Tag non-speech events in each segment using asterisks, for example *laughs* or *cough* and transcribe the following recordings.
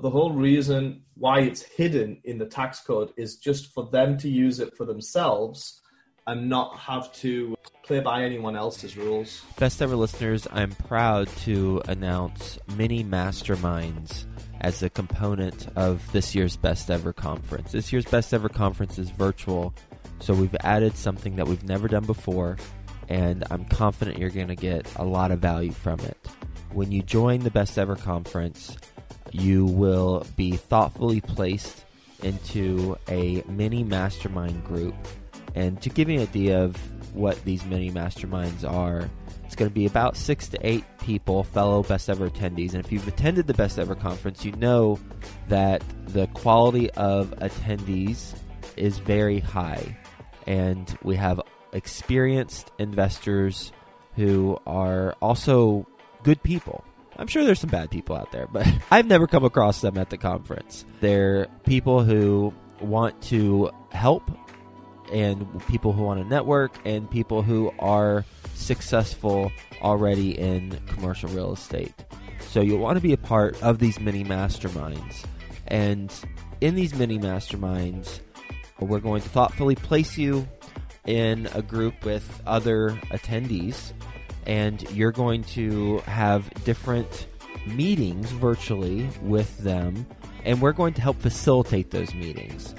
The whole reason why it's hidden in the tax code is just for them to use it for themselves and not have to play by anyone else's rules. Best ever listeners, I'm proud to announce mini masterminds as a component of this year's best ever conference. This year's best ever conference is virtual, so we've added something that we've never done before, and I'm confident you're going to get a lot of value from it. When you join the best ever conference, you will be thoughtfully placed into a mini mastermind group. And to give you an idea of what these mini masterminds are, it's going to be about six to eight people, fellow best ever attendees. And if you've attended the best ever conference, you know that the quality of attendees is very high. And we have experienced investors who are also good people. I'm sure there's some bad people out there, but *laughs* I've never come across them at the conference. They're people who want to help and people who want to network and people who are successful already in commercial real estate. So you'll want to be a part of these mini masterminds. And in these mini masterminds, we're going to thoughtfully place you in a group with other attendees, and you're going to have different meetings virtually with them, and we're going to help facilitate those meetings.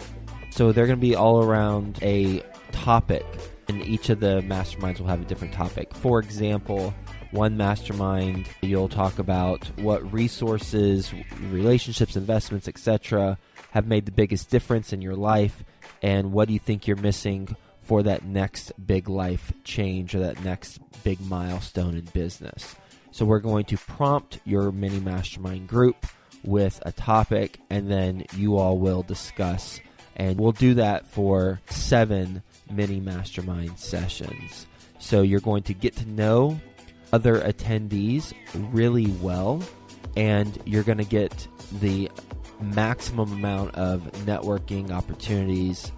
So they're going to be all around a topic, and each of the masterminds will have a different topic. For example, one mastermind, you'll talk about what resources, relationships, investments, etc., have made the biggest difference in your life, and what do you think you're missing for that next big life change or that next big milestone in business. So, we're going to prompt your mini mastermind group with a topic, and then you all will discuss and we'll do that for seven mini mastermind sessions. So you're going to get to know other attendees really well, and you're going to get the maximum amount of networking opportunities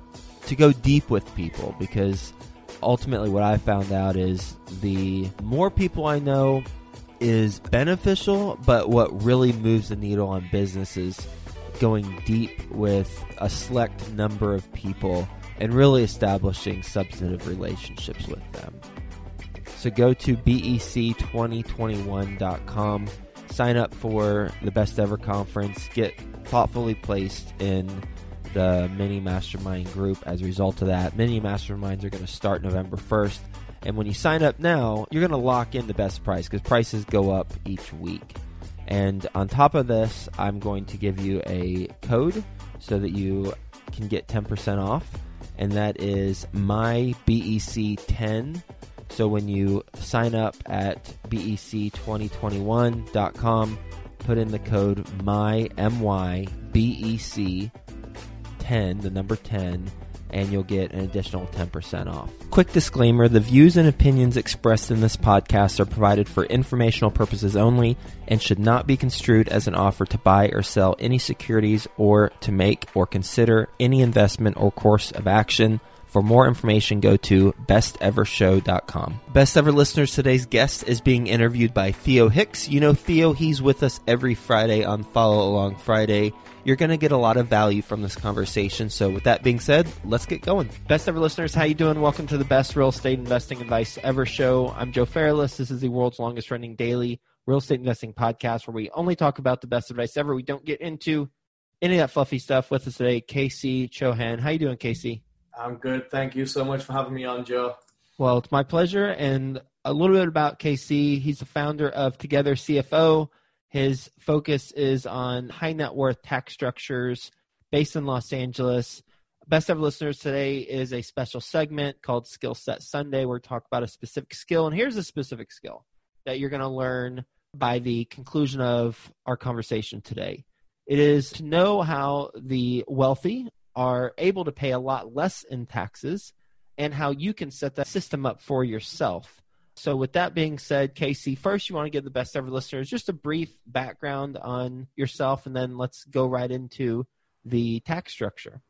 to go deep with people because ultimately what I found out is the more people I know is beneficial, but what really moves the needle on businesses going deep with a select number of people and really establishing substantive relationships with them. So go to bec2021.com, sign up for the best ever conference, get thoughtfully placed in the mini mastermind group as a result of that. Mini masterminds are going to start November 1st. And when you sign up now, you're going to lock in the best price because prices go up each week. And on top of this, I'm going to give you a code so that you can get 10% off, and that is mybec10. So when you sign up at bec2021.com, put in the code my m y b c 10, the number 10, and you'll get an additional 10% off. Quick disclaimer the views and opinions expressed in this podcast are provided for informational purposes only and should not be construed as an offer to buy or sell any securities or to make or consider any investment or course of action. For more information, go to bestevershow.com. Best ever listeners, today's guest is being interviewed by Theo Hicks. You know Theo, he's with us every Friday on Follow Along Friday. You're going to get a lot of value from this conversation. So with that being said, let's get going. Best ever listeners, how you doing? Welcome to the best real estate investing advice ever show. I'm Joe Fairless. This is the world's longest running daily real estate investing podcast where we only talk about the best advice ever. We don't get into any of that fluffy stuff with us today. Casey Chohan. How you doing, Casey? I'm good. Thank you so much for having me on, Joe. Well, it's my pleasure. And a little bit about KC. He's the founder of Together CFO. His focus is on high net worth tax structures based in Los Angeles. Best ever listeners today is a special segment called Skill Set Sunday where we talk about a specific skill. And here's a specific skill that you're going to learn by the conclusion of our conversation today. It is to know how the wealthy are able to pay a lot less in taxes and how you can set that system up for yourself. So, with that being said, Casey, first you want to give the best ever listeners just a brief background on yourself, and then let's go right into the tax structure.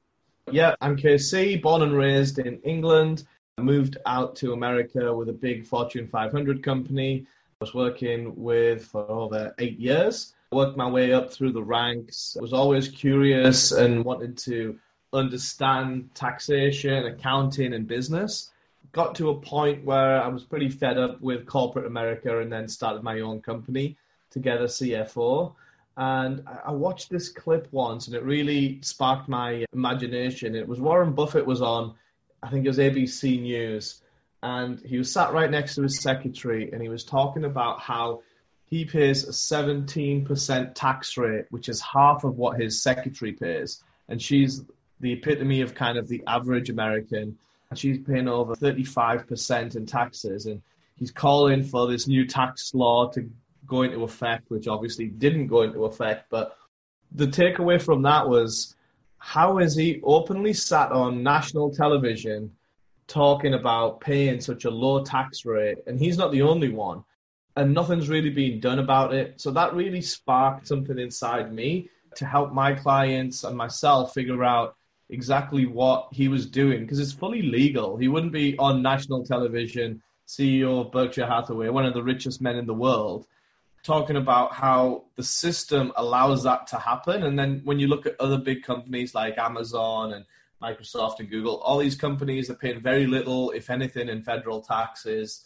Yeah, I'm Casey, born and raised in England. I moved out to America with a big Fortune 500 company. I was working with for over eight years I worked my way up through the ranks. I was always curious and wanted to understand taxation, accounting, and business. Got to a point where I was pretty fed up with corporate America and then started my own company, Together CFO. And I watched this clip once and it really sparked my imagination. It was Warren Buffett was on, I think it was ABC News, and he was sat right next to his secretary and he was talking about how he pays a 17% tax rate, which is half of what his secretary pays. And she's the epitome of kind of the average American. And she's paying over 35% in taxes. And he's calling for this new tax law to go into effect, which obviously didn't go into effect. But the takeaway from that was how is he openly sat on national television talking about paying such a low tax rate? And he's not the only one and nothing's really being done about it. So that really sparked something inside me to help my clients and myself figure out exactly what he was doing because it's fully legal. He wouldn't be on national television, CEO of Berkshire Hathaway, one of the richest men in the world, talking about how the system allows that to happen. And then when you look at other big companies like Amazon and Microsoft and Google, all these companies are paying very little, if anything, in federal taxes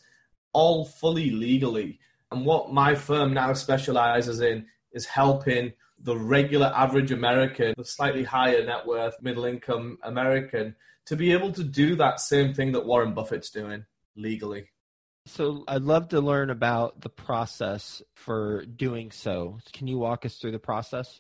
all fully legally. And what my firm now specializes in is helping the regular average American, the slightly higher net worth, middle income American, to be able to do that same thing that Warren Buffett's doing legally. So I'd love to learn about the process for doing so. Can you walk us through the process?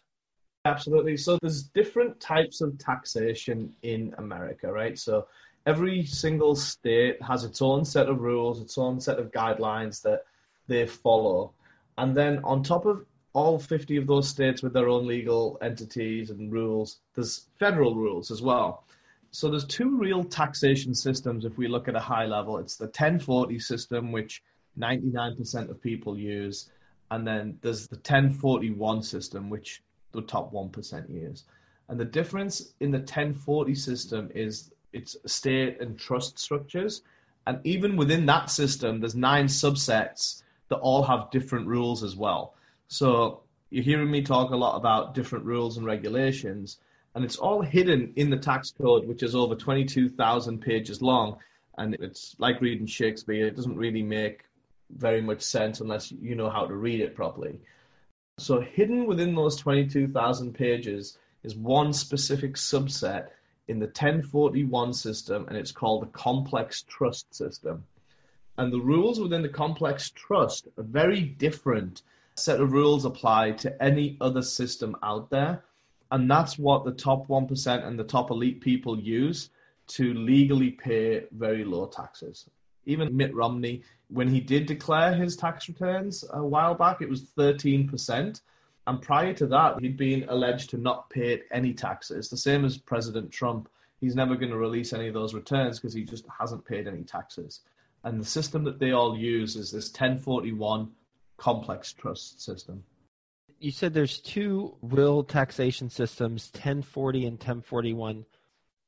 Absolutely. So there's different types of taxation in America, right? So every single state has its own set of rules, its own set of guidelines that they follow. And then on top of all 50 of those states with their own legal entities and rules, there's federal rules as well. So there's two real taxation systems if we look at a high level. It's the 1040 system, which 99% of people use, and then there's the 1041 system, which the top 1% use. And the difference in the 1040 system is its state and trust structures. And even within that system, there's nine subsets that all have different rules as well. So you're hearing me talk a lot about different rules and regulations, and it's all hidden in the tax code, which is over 22,000 pages long. And it's like reading Shakespeare, it doesn't really make very much sense unless you know how to read it properly. So, hidden within those 22,000 pages is one specific subset in the 1041 system, and it's called the complex trust system. And the rules within the complex trust are very different set of rules apply to any other system out there. And that's what the top 1% and the top elite people use to legally pay very low taxes. Even Mitt Romney, when he did declare his tax returns a while back, it was 13%. And prior to that, he'd been alleged to not pay any taxes. The same as President Trump. He's never going to release any of those returns because he just hasn't paid any taxes. And the system that they all use is this 1041 complex trust system. You said there's two real taxation systems, 1040 and 1041.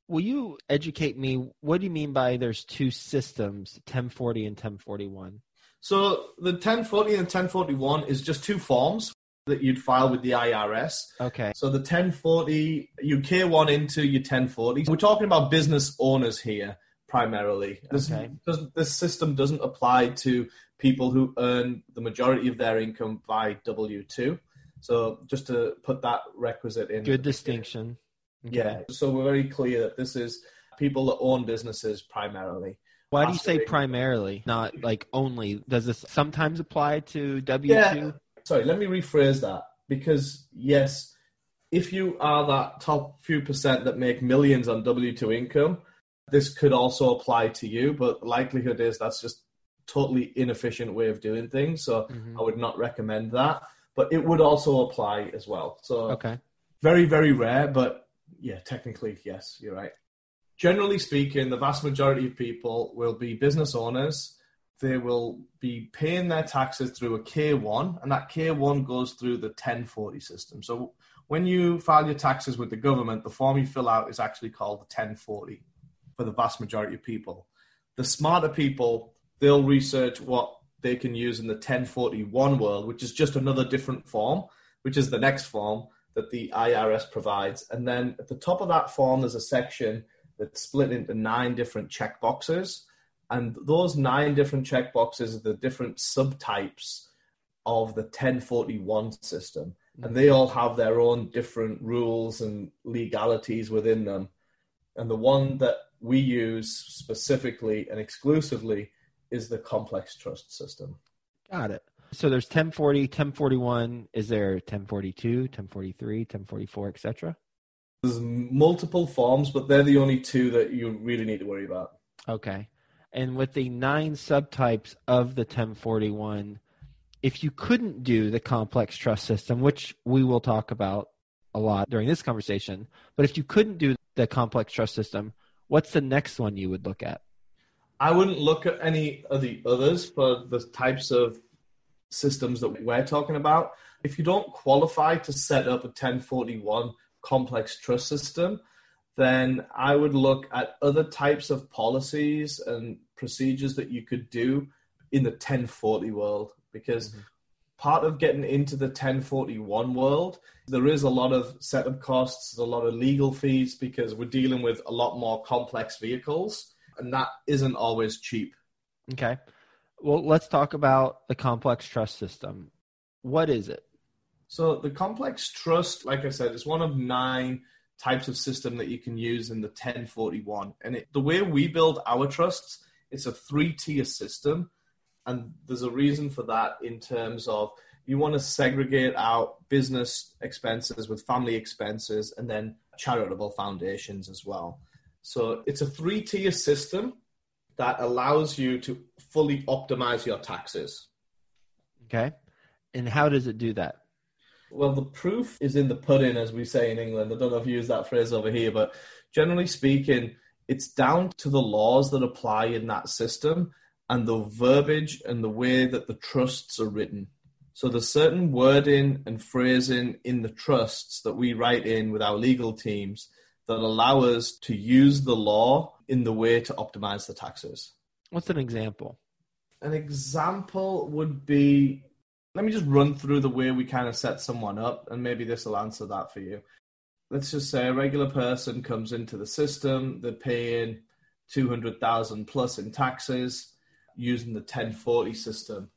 Will you educate me? What do you mean by there's two systems, 1040 and 1041? So the 1040 and 1041 is just two forms that you'd file with the IRS. Okay. So the 1040, you K1 into your 1040. We're talking about business owners here primarily. This, okay. this system doesn't apply to people who earn the majority of their income by W 2. So just to put that requisite in. Good distinction. Okay. Yeah. So we're very clear that this is people that own businesses primarily. Why do you say primarily, not like only? Does this sometimes apply to W 2? Yeah sorry, let me rephrase that because yes, if you are that top few percent that make millions on W two income, this could also apply to you. But likelihood is that's just totally inefficient way of doing things. So mm-hmm. I would not recommend that. But it would also apply as well. So okay, very very rare, but yeah, technically yes, you're right. Generally speaking, the vast majority of people will be business owners they will be paying their taxes through a K1, and that K1 goes through the 1040 system. So when you file your taxes with the government, the form you fill out is actually called the 1040 for the vast majority of people. The smarter people, they'll research what they can use in the 1041 world, which is just another different form which is the next form that the IRS provides. And then at the top of that form, there's a section that's split into nine different checkboxes. And those nine different checkboxes are the different subtypes of the 1041 system. Hmm. And they all have their own different rules and legalities within them. And the one that we use specifically and exclusively is the complex trust system. Got it. So there's 1040, 1041. Is there 1042, 1043, 1044, etc.? There's multiple forms, but they're the only two that you really need to worry about. Okay. And with the nine subtypes of the 1041, if you couldn't do the complex trust system, which we will talk about a lot during this conversation, but if you couldn't do the complex trust system, what's the next one you would look at? I wouldn't look at any of the others for the types of systems that we're talking about. If you don't qualify to set up a 1041 complex trust system, then I would look at other types of policies and procedures that you could do in the 1040 world because mm-hmm. part of getting into the 1041 world, there is a lot of setup costs, a lot of legal fees because we're dealing with a lot more complex vehicles and that isn't always cheap. Okay. Well, let's talk about the complex trust system. What is it? So, the complex trust, like I said, is one of nine types of system that you can use in the 1041. And it, the way we build our trusts, it's a three tier system. And there's a reason for that in terms of you want to segregate out business expenses with family expenses and then charitable foundations as well. So it's a three tier system that allows you to fully optimize your taxes. Okay. And how does it do that? Well, the proof is in the pudding, as we say in England. I don't know if you use that phrase over here, but generally speaking, it's down to the laws that apply in that system and the verbiage and the way that the trusts are written. So there's certain wording and phrasing in the trusts that we write in with our legal teams that allow us to use the law in the way to optimize the taxes. What's an example? An example would be let me just run through the way we kind of set someone up, and maybe this will answer that for you. Let's just say a regular person comes into the system, they're paying 200,000 plus in taxes using the 1040 system.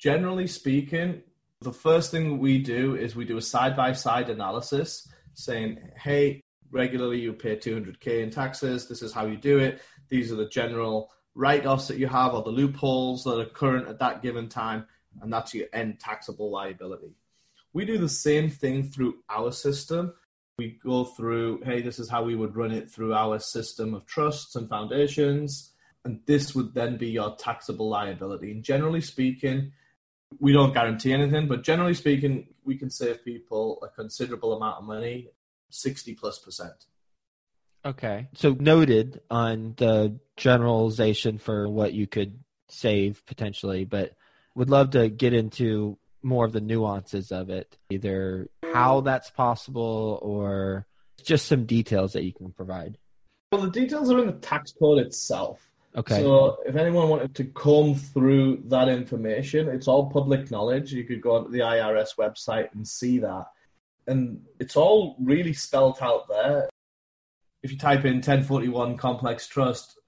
Generally speaking, the first thing we do is we do a side by side analysis saying, hey, regularly you pay 200k in taxes. This is how you do it. These are the general write offs that you have or the loopholes that are current at that given time, and that's your end taxable liability. We do the same thing through our system. We go through, hey, this is how we would run it through our system of trusts and foundations, and this would then be your taxable liability. And generally speaking, we don't guarantee anything, but generally speaking, we can save people a considerable amount of money 60 plus percent. Okay. So noted on the generalization for what you could save potentially, but would love to get into more of the nuances of it, either how that's possible or just some details that you can provide. Well, the details are in the tax code itself. Okay. So if anyone wanted to comb through that information, it's all public knowledge. You could go onto the IRS website and see that and it's all really spelt out there. If you type in 1041 complex trust,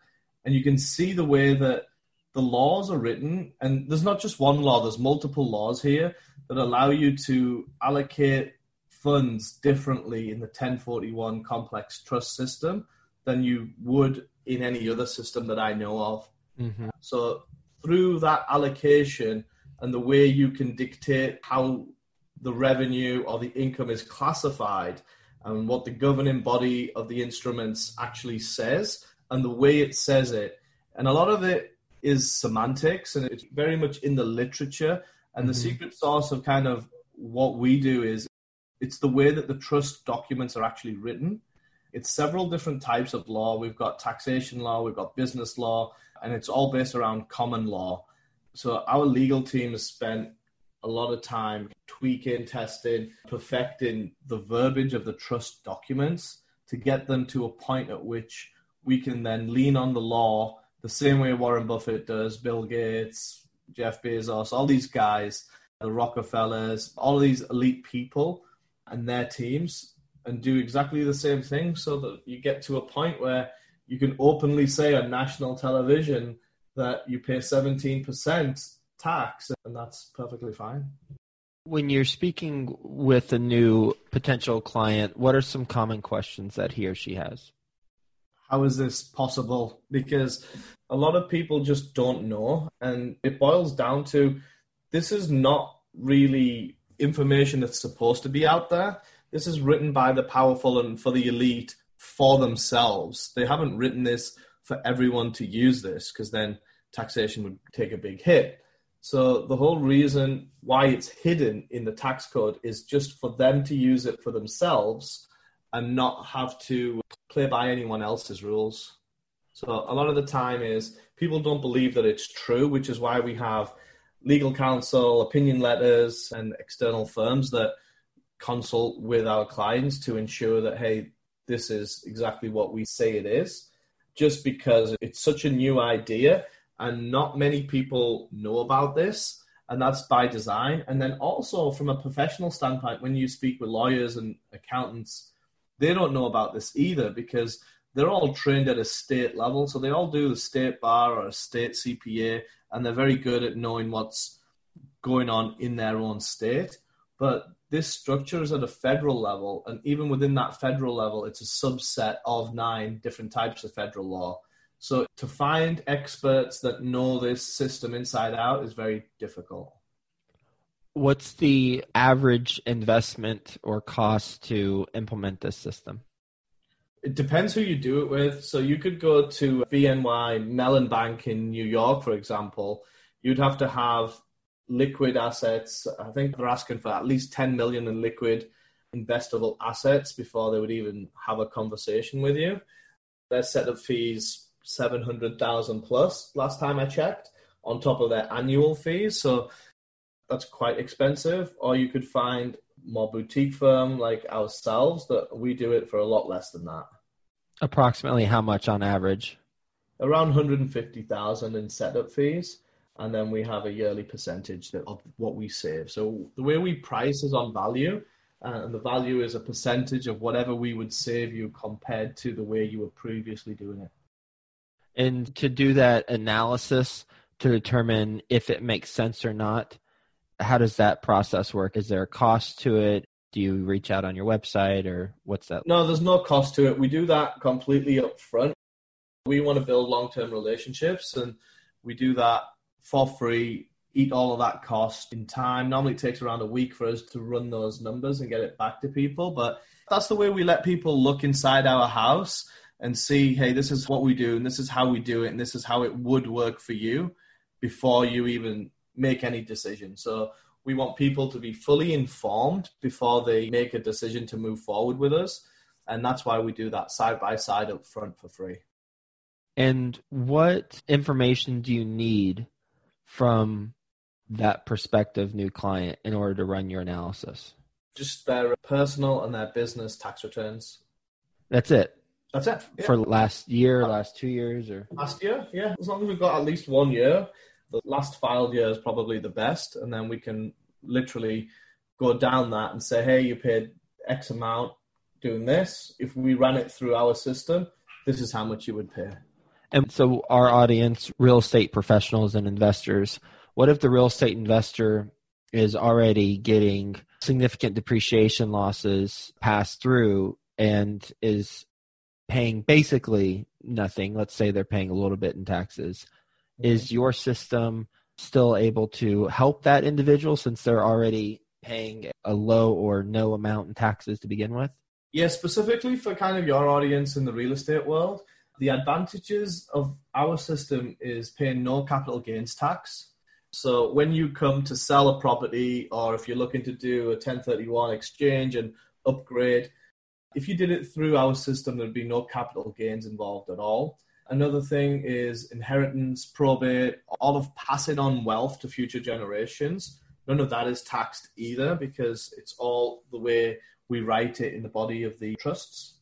and you can see the way that the laws are written, and there's not just one law, there's multiple laws here that allow you to allocate funds differently in the 1041 complex trust system than you would in any other system that I know of. Mm-hmm. So, through that allocation and the way you can dictate how the revenue or the income is classified and what the governing body of the instruments actually says and the way it says it. And a lot of it is semantics and it's very much in the literature. And mm-hmm. the secret sauce of kind of what we do is it's the way that the trust documents are actually written. It's several different types of law. We've got taxation law, we've got business law, and it's all based around common law. So our legal team has spent a lot of time tweaking, testing, perfecting the verbiage of the trust documents to get them to a point at which we can then lean on the law the same way Warren Buffett does, Bill Gates, Jeff Bezos, all these guys. the Rockefellers, all these elite people and their teams and do exactly the same thing so that you get to a point where you can openly say on national television that you pay 17% tax and that's perfectly fine. When you're speaking with a new potential client, what are some common questions that he or she has? How is this possible? Because a lot of people just don't know. And it boils down to this is not really information that's supposed to be out there. This is written by the powerful and for the elite for themselves. They haven't written this for everyone to use this because then taxation would take a big hit. So the whole reason why it's hidden in the tax code is just for them to use it for themselves and not have to play by anyone else's rules. So a lot of the time is people don't believe that it's true, which is why we have legal counsel, opinion letters, and external firms that consult with our clients to ensure that, hey, this is exactly what we say it is, just because it's such a new idea and not many people know about this. And that's by design. And then also, from a professional standpoint, when you speak with lawyers and accountants, they don't know about this either because they're all trained at a state level. So they all do the state bar or a state CPA, and they're very good at knowing what's going on in their own state. But this structure is at a federal level, and even within that federal level, it's a subset of nine different types of federal law. So to find experts that know this system inside out is very difficult. What's the average investment or cost to implement this system? It depends who you do it with. So you could go to BNY Mellon Bank in New York, for example. You'd have to have liquid assets. I think they're asking for at least 10 million in liquid investable assets before they would even have a conversation with you. Their set of fees 700,000 plus last time I checked on top of their annual fees. So that's quite expensive or you could find more boutique firm like ourselves that we do it for a lot less than that. Approximately how much on average? Around 150,000 in setup fees and then we have a yearly percentage of what we save. So the way we price is on value, uh, and the value is a percentage of whatever we would save you compared to the way you were previously doing it. And to do that analysis to determine if it makes sense or not, how does that process work? Is there a cost to it? Do you reach out on your website or what's that? No, there's no cost to it. We do that completely up front. We want to build long term relationships and we do that for free, eat all of that cost in time. Normally it takes around a week for us to run those numbers and get it back to people. But that's the way we let people look inside our house and see, hey, this is what we do and this is how we do it and this is how it would work for you before you even make any decision. So we want people to be fully informed before they make a decision to move forward with us. And that's why we do that side by side up front for free. And what information do you need from that prospective new client in order to run your analysis? Just their personal and their business tax returns. That's it. That's it. Yeah. For last year, uh, last two years, or last year, yeah. As long as we've got at least one year, the last filed year is probably the best, and then we can literally go down that and say, hey, you paid X amount doing this. If we ran it through our system, this is how much you would pay. And so, our audience, real estate professionals and investors, what if the real estate investor is already getting significant depreciation losses passed through and is paying basically nothing? Let's say they're paying a little bit in taxes. Mm-hmm. Is your system still able to help that individual since they're already paying a low or no amount in taxes to begin with? Yeah, specifically for kind of your audience in the real estate world, the advantages of our system is paying no capital gains tax. So when you come to sell a property or if you're looking to do a 1031 exchange and upgrade, if you did it through our system, there'd be no capital gains involved at all. Another thing is inheritance, probate, all of passing on wealth to future generations. None of that is taxed either because it's all the way we write it in the body of the trusts.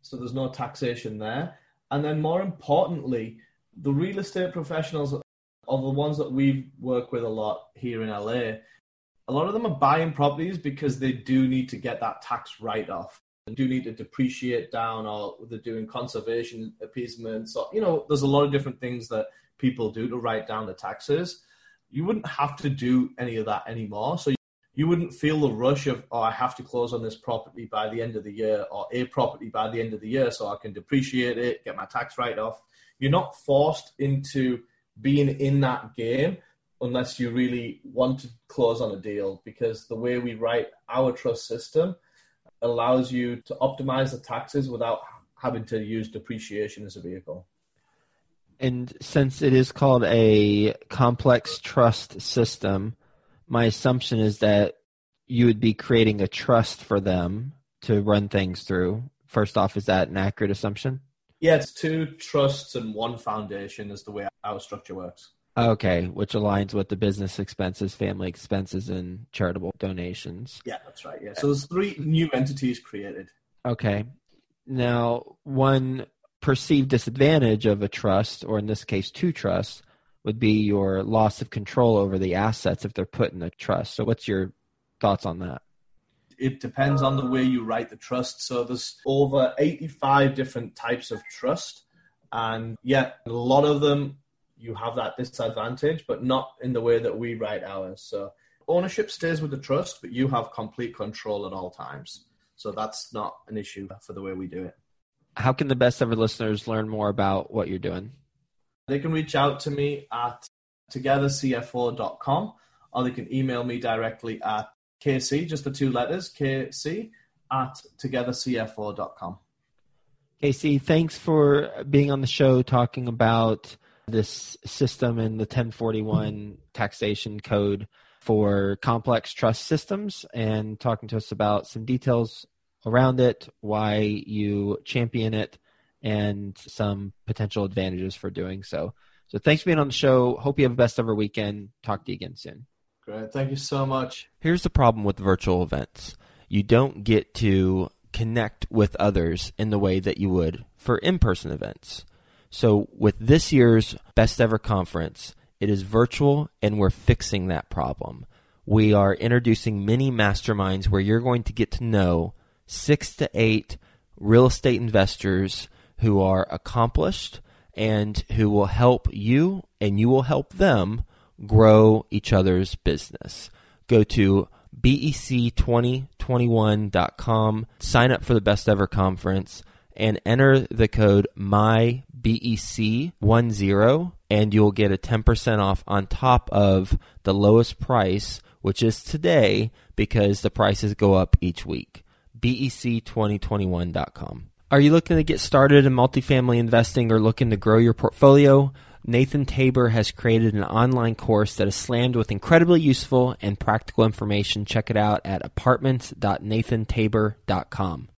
So there's no taxation there. And then more importantly, the real estate professionals are the ones that we work with a lot here in LA. a lot of them are buying properties because they do need to get that tax write off do need to depreciate down or they're doing conservation easements or you know there's a lot of different things that people do to write down the taxes. You wouldn't have to do any of that anymore. So you wouldn't feel the rush of oh i have to close on this property by the end of the year or a property by the end of the year so i can depreciate it get my tax write off. You're not forced into being in that game unless you really want to close on a deal because the way we write our trust system allows you to optimize the taxes without having to use depreciation as a vehicle. And since it is called a complex trust system, my assumption is that you would be creating a trust for them to run things through. First off, is that an accurate assumption? Yeah, it's two trusts and one foundation is the way our structure works. Okay, which aligns with the business expenses, family expenses, and charitable donations. Yeah, that's right. Yeah. So there's three new entities created. Okay. Now, one perceived disadvantage of a trust, or in this case, two trusts, would be your loss of control over the assets if they're put in a trust. So, what's your thoughts on that? It depends on the way you write the trust. So, there's over 85 different types of trust. And yeah, a lot of them you have that disadvantage, but not in the way that we write ours. So ownership stays with the trust, but you have complete control at all times. So that's not an issue for the way we do it. How can the best ever listeners learn more about what you're doing? They can reach out to me at togethercfo.com or they can email me directly at kc, just the two letters, kc at togethercfo.com. Casey, thanks for being on the show talking about this system in the 1041 taxation code for complex trust systems and talking to us about some details around it, why you champion it, and some potential advantages for doing so. So thanks for being on the show. Hope you have the best ever weekend. Talk to you again soon. Great. Thank you so much. Here's the problem with virtual events you don't get to connect with others in the way that you would for in person events. So, with this year's Best Ever Conference, it is virtual and we're fixing that problem. We are introducing mini masterminds where you're going to get to know six to eight real estate investors who are accomplished and who will help you and you will help them grow each other's business. Go to bec2021.com, sign up for the Best Ever Conference and enter the code MYBEC10 and you'll get a 10% off on top of the lowest price, which is today because the prices go up each week. BEC2021.com. Are you looking to get started in multifamily investing or looking to grow your portfolio? Nathan Tabor has created an online course that is slammed with incredibly useful and practical information. Check it out at apartments.nathantabor.com.